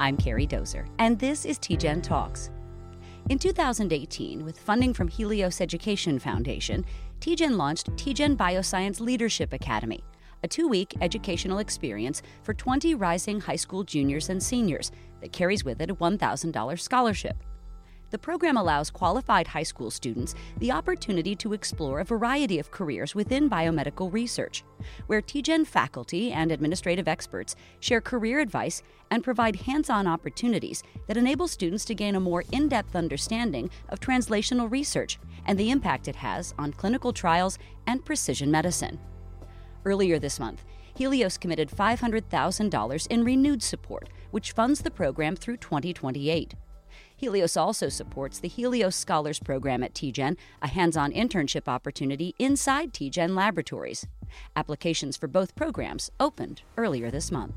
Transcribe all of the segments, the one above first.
I'm Carrie Dozer, and this is TGen Talks. In 2018, with funding from Helios Education Foundation, TGen launched TGen Bioscience Leadership Academy, a two week educational experience for 20 rising high school juniors and seniors that carries with it a $1,000 scholarship. The program allows qualified high school students the opportunity to explore a variety of careers within biomedical research, where TGen faculty and administrative experts share career advice and provide hands on opportunities that enable students to gain a more in depth understanding of translational research and the impact it has on clinical trials and precision medicine. Earlier this month, Helios committed $500,000 in renewed support, which funds the program through 2028. Helios also supports the Helios Scholars Program at TGen, a hands on internship opportunity inside TGen laboratories. Applications for both programs opened earlier this month.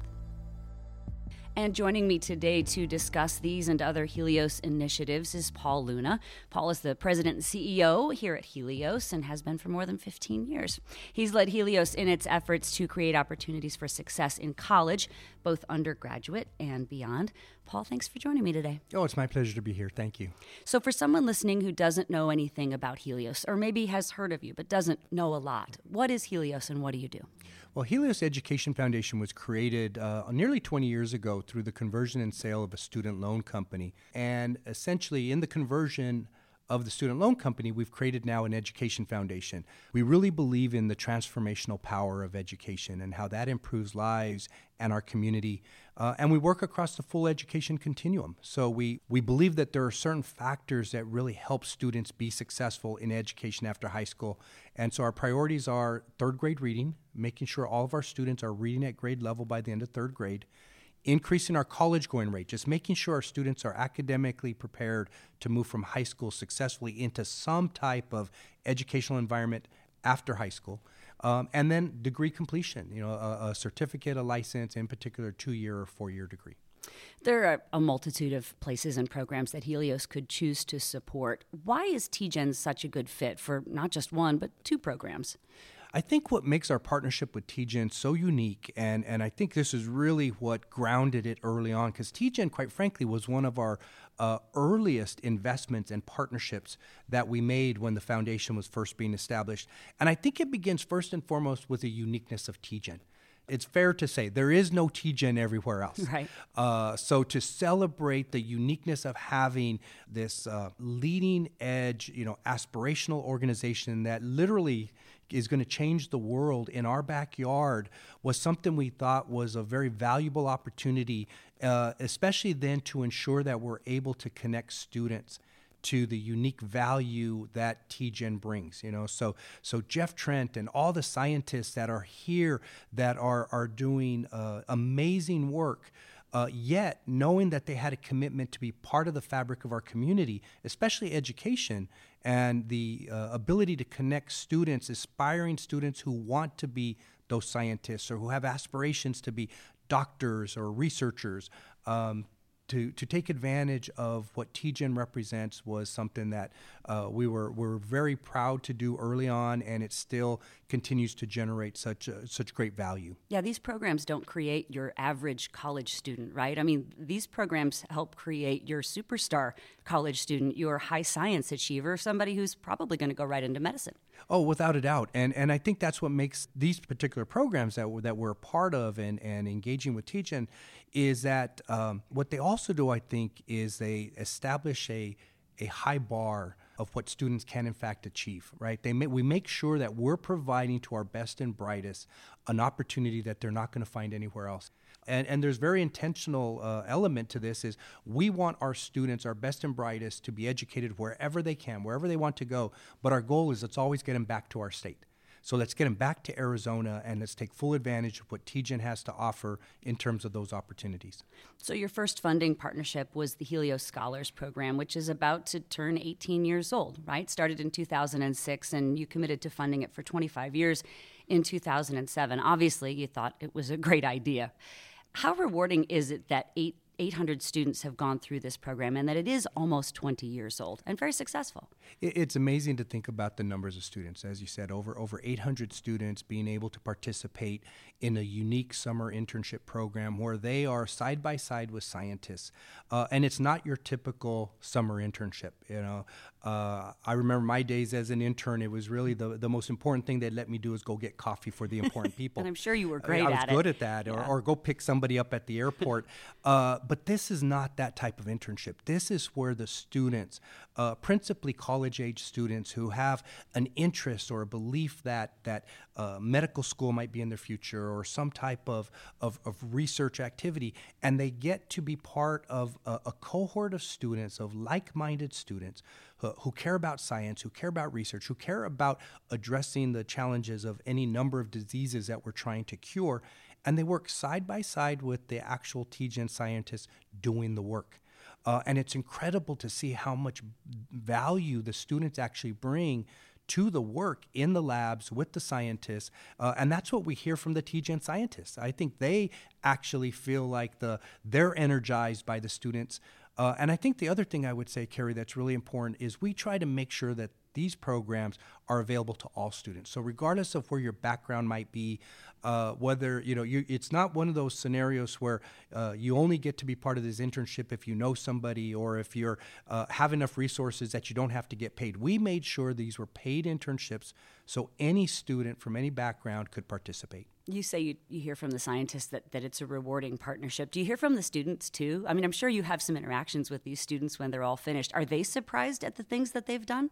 And joining me today to discuss these and other Helios initiatives is Paul Luna. Paul is the president and CEO here at Helios and has been for more than 15 years. He's led Helios in its efforts to create opportunities for success in college, both undergraduate and beyond. Paul, thanks for joining me today. Oh, it's my pleasure to be here. Thank you. So, for someone listening who doesn't know anything about Helios, or maybe has heard of you but doesn't know a lot, what is Helios and what do you do? Well, Helios Education Foundation was created uh, nearly 20 years ago through the conversion and sale of a student loan company. And essentially, in the conversion, of the student loan company, we've created now an education foundation. We really believe in the transformational power of education and how that improves lives and our community. Uh, and we work across the full education continuum. So we, we believe that there are certain factors that really help students be successful in education after high school. And so our priorities are third grade reading, making sure all of our students are reading at grade level by the end of third grade increasing our college going rate, just making sure our students are academically prepared to move from high school successfully into some type of educational environment after high school. Um, and then degree completion, you know, a, a certificate, a license, in particular, two year or four year degree. There are a multitude of places and programs that Helios could choose to support. Why is TGen such a good fit for not just one, but two programs? I think what makes our partnership with TGen so unique, and, and I think this is really what grounded it early on, because TGen, quite frankly, was one of our uh, earliest investments and partnerships that we made when the foundation was first being established. And I think it begins first and foremost with the uniqueness of TGen it's fair to say there is no TGen everywhere else. Right. Uh, so to celebrate the uniqueness of having this uh, leading edge, you know, aspirational organization that literally is going to change the world in our backyard was something we thought was a very valuable opportunity, uh, especially then to ensure that we're able to connect students to the unique value that TGen brings. You know, so so Jeff Trent and all the scientists that are here that are are doing uh, amazing work. Uh, yet, knowing that they had a commitment to be part of the fabric of our community, especially education, and the uh, ability to connect students, aspiring students who want to be those scientists or who have aspirations to be doctors or researchers, um, to, to take advantage of what TGen represents was something that uh, we were, were very proud to do early on, and it still continues to generate such such great value. Yeah, these programs don't create your average college student, right? I mean, these programs help create your superstar college student, your high science achiever, somebody who's probably going to go right into medicine. Oh, without a doubt, and and I think that's what makes these particular programs that we're, that we're a part of and and engaging with TGen is that um, what they also do, I think, is they establish a a high bar of what students can in fact achieve right? They may, we make sure that we're providing to our best and brightest an opportunity that they're not going to find anywhere else. And, and there's very intentional uh, element to this is we want our students our best and brightest to be educated wherever they can wherever they want to go but our goal is let's always get them back to our state so let's get them back to Arizona and let's take full advantage of what TGen has to offer in terms of those opportunities. So, your first funding partnership was the Helios Scholars Program, which is about to turn 18 years old, right? Started in 2006, and you committed to funding it for 25 years in 2007. Obviously, you thought it was a great idea. How rewarding is it that eight 800 students have gone through this program and that it is almost 20 years old and very successful. It's amazing to think about the numbers of students. As you said, over, over 800 students being able to participate in a unique summer internship program where they are side by side with scientists. Uh, and it's not your typical summer internship. You know, uh, I remember my days as an intern. It was really the, the most important thing they let me do is go get coffee for the important people. and I'm sure you were great I, I was at good it. at that, or, Yeah. or go pick somebody up at the airport. uh, but this is not that type of internship. This is where the students, uh, principally college age students who have an interest or a belief that that uh, medical school might be in their future or some type of, of, of research activity, and they get to be part of a, a cohort of students, of like minded students who, care about science, who care about research, who care about addressing the challenges of any number of diseases that we're trying to cure. And they work side by side with the actual TGen scientists doing the work. Uh, and it's incredible to see how much value the students actually bring to the work in the labs with the scientists. Uh, and that's what we hear from the TGen scientists. I think they actually feel like the they're energized by the students. Uh, and I think the other thing I would say, Carrie, that's really important is we try to make sure that these programs are available to all students. So regardless of where your background might be, uh, whether you know, you, it's not one of those scenarios where uh, you only get to be part of this internship if you know somebody or if you're uh, have enough resources that you don't have to get paid. We made sure these were paid internships, so any student from any background could participate. You say you, you hear from the scientists that, that it's a rewarding partnership. Do you hear from the students too? I mean, I'm sure you have some interactions with these students when they're all finished. Are they surprised at the things that they've done?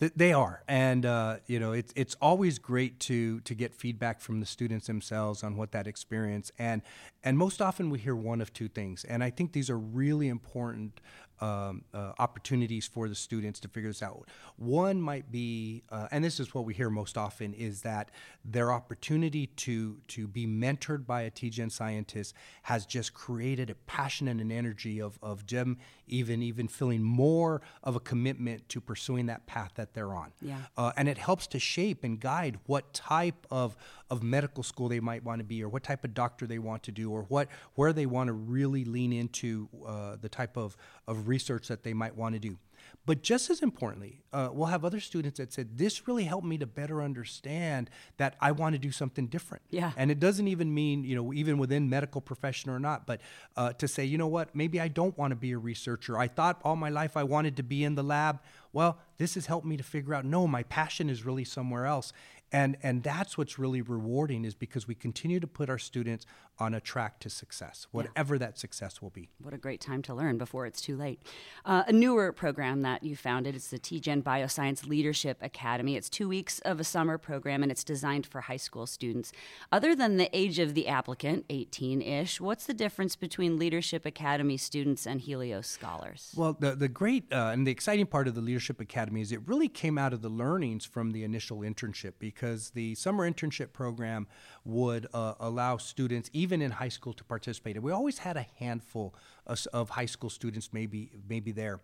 Th- They are, and uh, you know, it's it's always great to to get feedback from the students themselves on what that experience, and and most often we hear one of two things, and I think these are really important um, uh, opportunities for the students to figure this out. One might be, uh, and this is what we hear most often, is that their opportunity to to be mentored by a TGen scientist has just created a passion and an energy of of them even even feeling more of a commitment to pursuing that path that they're on. Yeah. Uh, and it helps to shape and guide what type of, of medical school they might want to be, or what type of doctor they want to do, or what where they want to really lean into uh, the type of, of research that they might want to do. But just as importantly, uh, we'll have other students that said, This really helped me to better understand that I want to do something different. Yeah. And it doesn't even mean, you know, even within medical profession or not, but uh, to say, you know what, maybe I don't want to be a researcher. I thought all my life I wanted to be in the lab. Well, this has helped me to figure out, no, my passion is really somewhere else. And, and that's what's really rewarding is because we continue to put our students on a track to success, whatever that success will be. What a great time to learn before it's too late. Uh, a newer program that you founded is the TGen Bioscience Leadership Academy. It's two weeks of a summer program and it's designed for high school students. Other than the age of the applicant, 18 ish, what's the difference between Leadership Academy students and Helios scholars? Well, the, the great uh, and the exciting part of the Leadership Academy is it really came out of the learnings from the initial internship because the summer internship program would uh, allow students, even in high school, to participate. And we always had a handful of, of high school students maybe maybe there.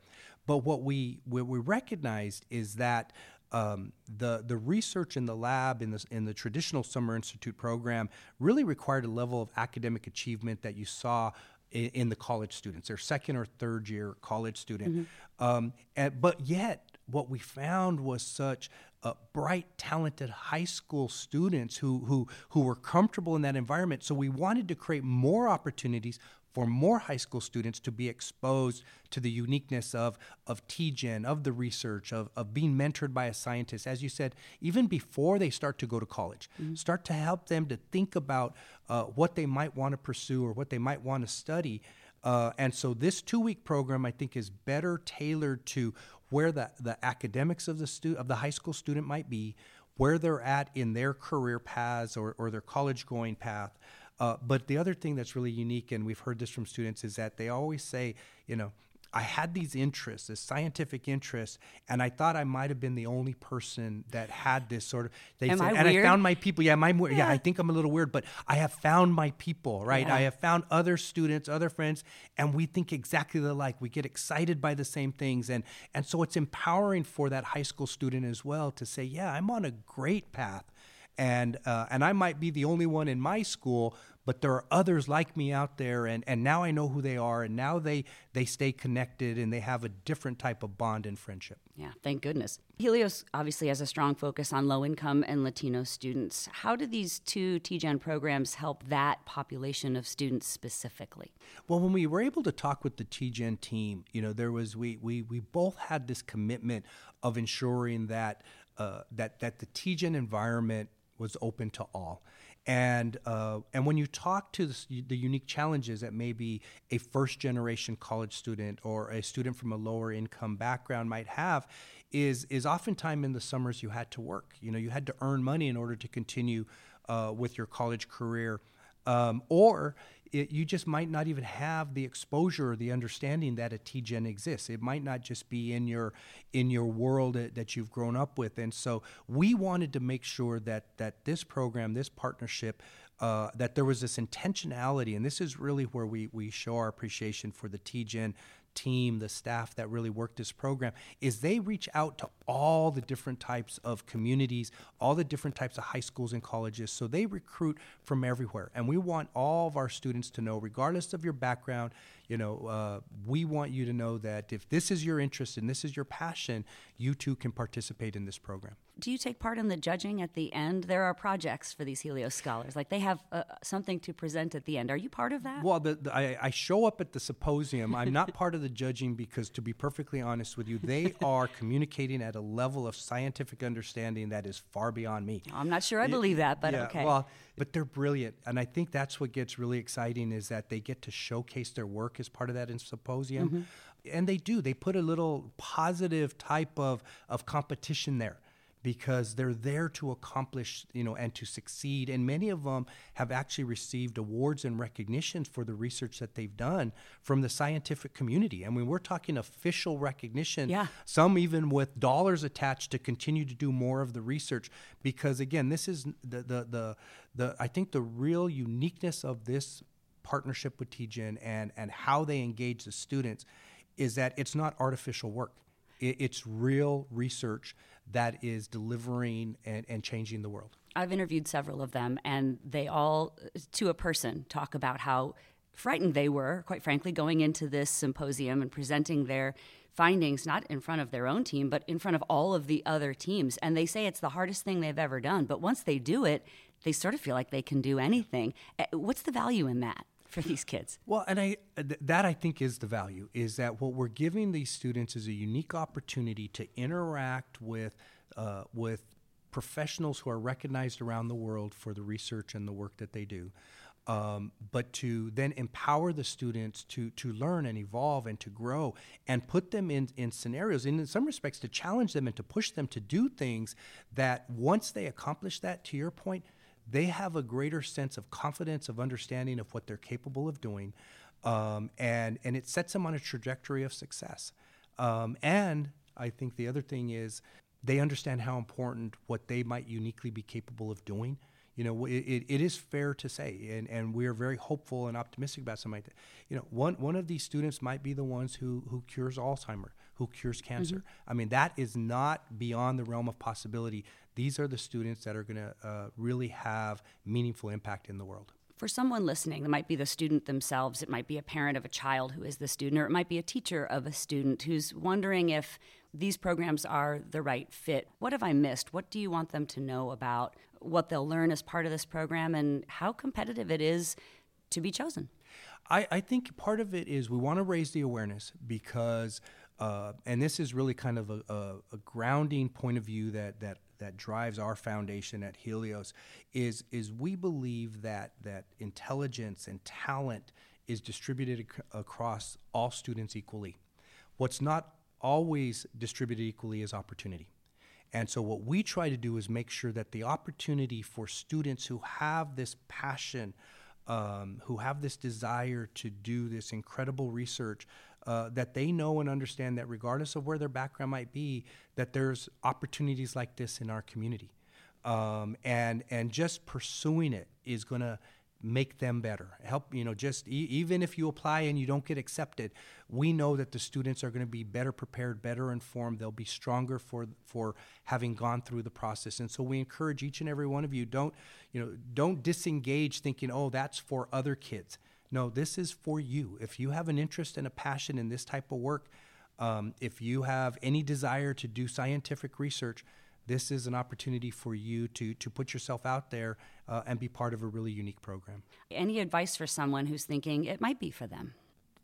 But what we what we recognized is that um, the the research in the lab in the in the traditional summer institute program really required a level of academic achievement that you saw in, in the college students, their second or third year college student. Um, and, but yet, what we found was such uh, bright, talented high school students who, who, who were comfortable in that environment. So we wanted to create more opportunities for more high school students to be exposed to the uniqueness of, of TGen, of the research, of, of being mentored by a scientist, as you said, even before they start to go to college. Start to help them to think about uh, what they might want to pursue or what they might want to study. Uh, and so this two-week program, I think, is better tailored to where the, the academics of the stu- of the high school student might be, where they're at in their career paths or, or their college going path. Uh, but the other thing that's really unique, and we've heard this from students, is that they always say, you know, I had these interests, this scientific interest, and I thought I might have been the only person that had this sort of. They Am say, I and weird? I found my people. Yeah, my, yeah. Yeah. I think I'm a little weird, but I have found my people, right? Yeah. I have found other students, other friends, and we think exactly alike. We get excited by the same things, and and so it's empowering for that high school student as well to say, yeah, I'm on a great path. And uh, and I might be the only one in my school, but there are others like me out there and, and now I know who they are and now they they stay connected and they have a different type of bond and friendship. Yeah, thank goodness. Helios obviously has a strong focus on low income and Latino students. How do these two TGen programs help that population of students specifically? Well, when we were able to talk with the TGen team, you know, there was we we, we both had this commitment of ensuring that uh, that that the TGen environment was open to all. And uh, and when you talk to the, the, unique challenges that maybe a first generation college student or a student from a lower income background might have, is is oftentimes in the summers you had to work. You know, you had to earn money in order to continue uh, with your college career, um, or it, you just might not even have the exposure or the understanding that a TGen exists. It might not just be in your in your world that, you've grown up with. And so we wanted to make sure that that this program, this partnership, uh, that there was this intentionality, and this is really where we we show our appreciation for the TGen team, the staff that really work this program, is they reach out to all the different types of communities, all the different types of high schools and colleges. So they recruit from everywhere. And we want all of our students to know, regardless of your background, you know, uh, we want you to know that if this is your interest and this is your passion, you too can participate in this program. Do you take part in the judging at the end? There are projects for these Helios scholars, like they have uh, something to present at the end. Are you part of that? Well, the, the, I, I, show up at the symposium. I'm not part of the judging because, to be perfectly honest with you, they are communicating at a level of scientific understanding that is far beyond me. I'm not sure I believe that, but yeah, okay. Well, but they're brilliant, and I think that's what gets really exciting is that they get to showcase their work as part of that in symposium. Mm-hmm and they do they put a little positive type of, of competition there because they're there to accomplish, you know, and to succeed. And many of them have actually received awards and recognitions for the research that they've done from the scientific community. I mean, we're talking official recognition, yeah. some even with dollars attached to continue to do more of the research. Because again, this is the the the, the I think the real uniqueness of this partnership with TGen and and how they engage the students is that it's not artificial work. it's real research that is delivering and, and changing the world. I've interviewed several of them, and they all, to a person, talk about how frightened they were, quite frankly, going into this symposium and presenting their findings, not in front of their own team, but in front of all of the other teams. And they say it's the hardest thing they've ever done. But once they do it, they sort of feel like they can do anything. Eh, what's the value in that? For these kids. Well, and I th- that I think is the value is that what we're giving these students is a unique opportunity to interact with uh, with professionals who are recognized around the world for the research and the work that they do. Um, but to then empower the students to to learn and evolve and to grow and put them in in scenarios and in some respects to challenge them and to push them to do things that once they accomplish that to your point they have a greater sense of confidence, of understanding of what they're capable of doing, um, and and it sets them on a trajectory of success. Um, and I think the other thing is they understand how important what they might uniquely be capable of doing. You know, it, it, it is fair to say, and, and we are very hopeful and optimistic about something like that. You know, one, one of these students might be the ones who, who cures Alzheimer, who cures cancer. Mm-hmm. I mean, that is not beyond the realm of possibility these are the students that are going to uh, really have meaningful impact in the world. For someone listening, it might be the student themselves, it might be a parent of a child who is the student, or it might be a teacher of a student who's wondering if these programs are the right fit. What have I missed? What do you want them to know about what they'll learn as part of this program and how competitive it is to be chosen? I, I think part of it is we want to raise the awareness because, uh, and this is really kind of a, a, a grounding point of view that, that that drives our foundation at Helios is is we believe that that intelligence and talent is distributed ac- across all students equally. What's not always distributed equally is opportunity. And so, what we try to do is make sure that the opportunity for students who have this passion, um, who have this desire to do this incredible research, uh, that they know and understand that regardless of where their background might be, that there's opportunities like this in our community. Um, and, and just pursuing it is going to make them better. Help, you know, just e- even if you apply and you don't get accepted, we know that the students are going to be better prepared, better informed. They'll be stronger for for having gone through the process. And so we encourage each and every one of you don't, you know, don't disengage thinking, "Oh, that's for other kids." No, this is for you. If you have an interest and a passion in this type of work, um, if you have any desire to do scientific research, this is an opportunity for you to to put yourself out there uh, and be part of a really unique program. Any advice for someone who's thinking it might be for them?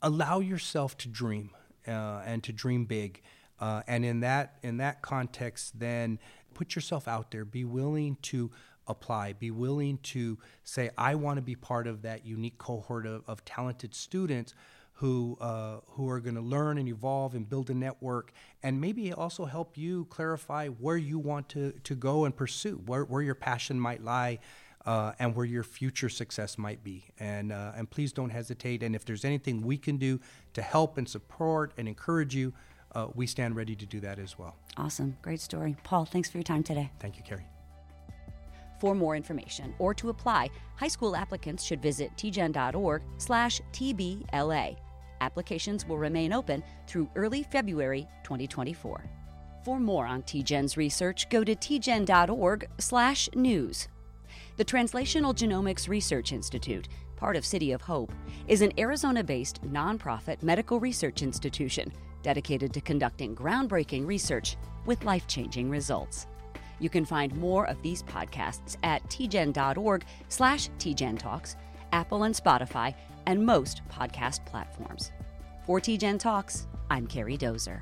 Allow yourself to dream uh, and to dream big, uh, and in that in that context, then put yourself out there. Be willing to apply. Be willing to say, I want to be part of that unique cohort of, of talented students who uh, who are going to learn and evolve and build a network, and maybe also help you clarify where you want to, to go and pursue, where, where your passion might lie, uh, and where your future success might be. And uh, and please don't hesitate. And if there's anything we can do to help and support and encourage you, uh, we stand ready to do that as well. Awesome, great story, Paul. Thanks for your time today. Thank you, Carrie. For more information or to apply, high school applicants should visit tgen.org slash TBLA. Applications will remain open through early February 2024. For more on TGen's research, go to tgen.org slash news. The Translational Genomics Research Institute, part of City of Hope, is an Arizona-based nonprofit medical research institution dedicated to conducting groundbreaking research with life-changing results. You can find more of these podcasts at tgen.org slash tgentalks, Apple and Spotify, and most podcast platforms. For TGen Talks, I'm Carrie Dozer.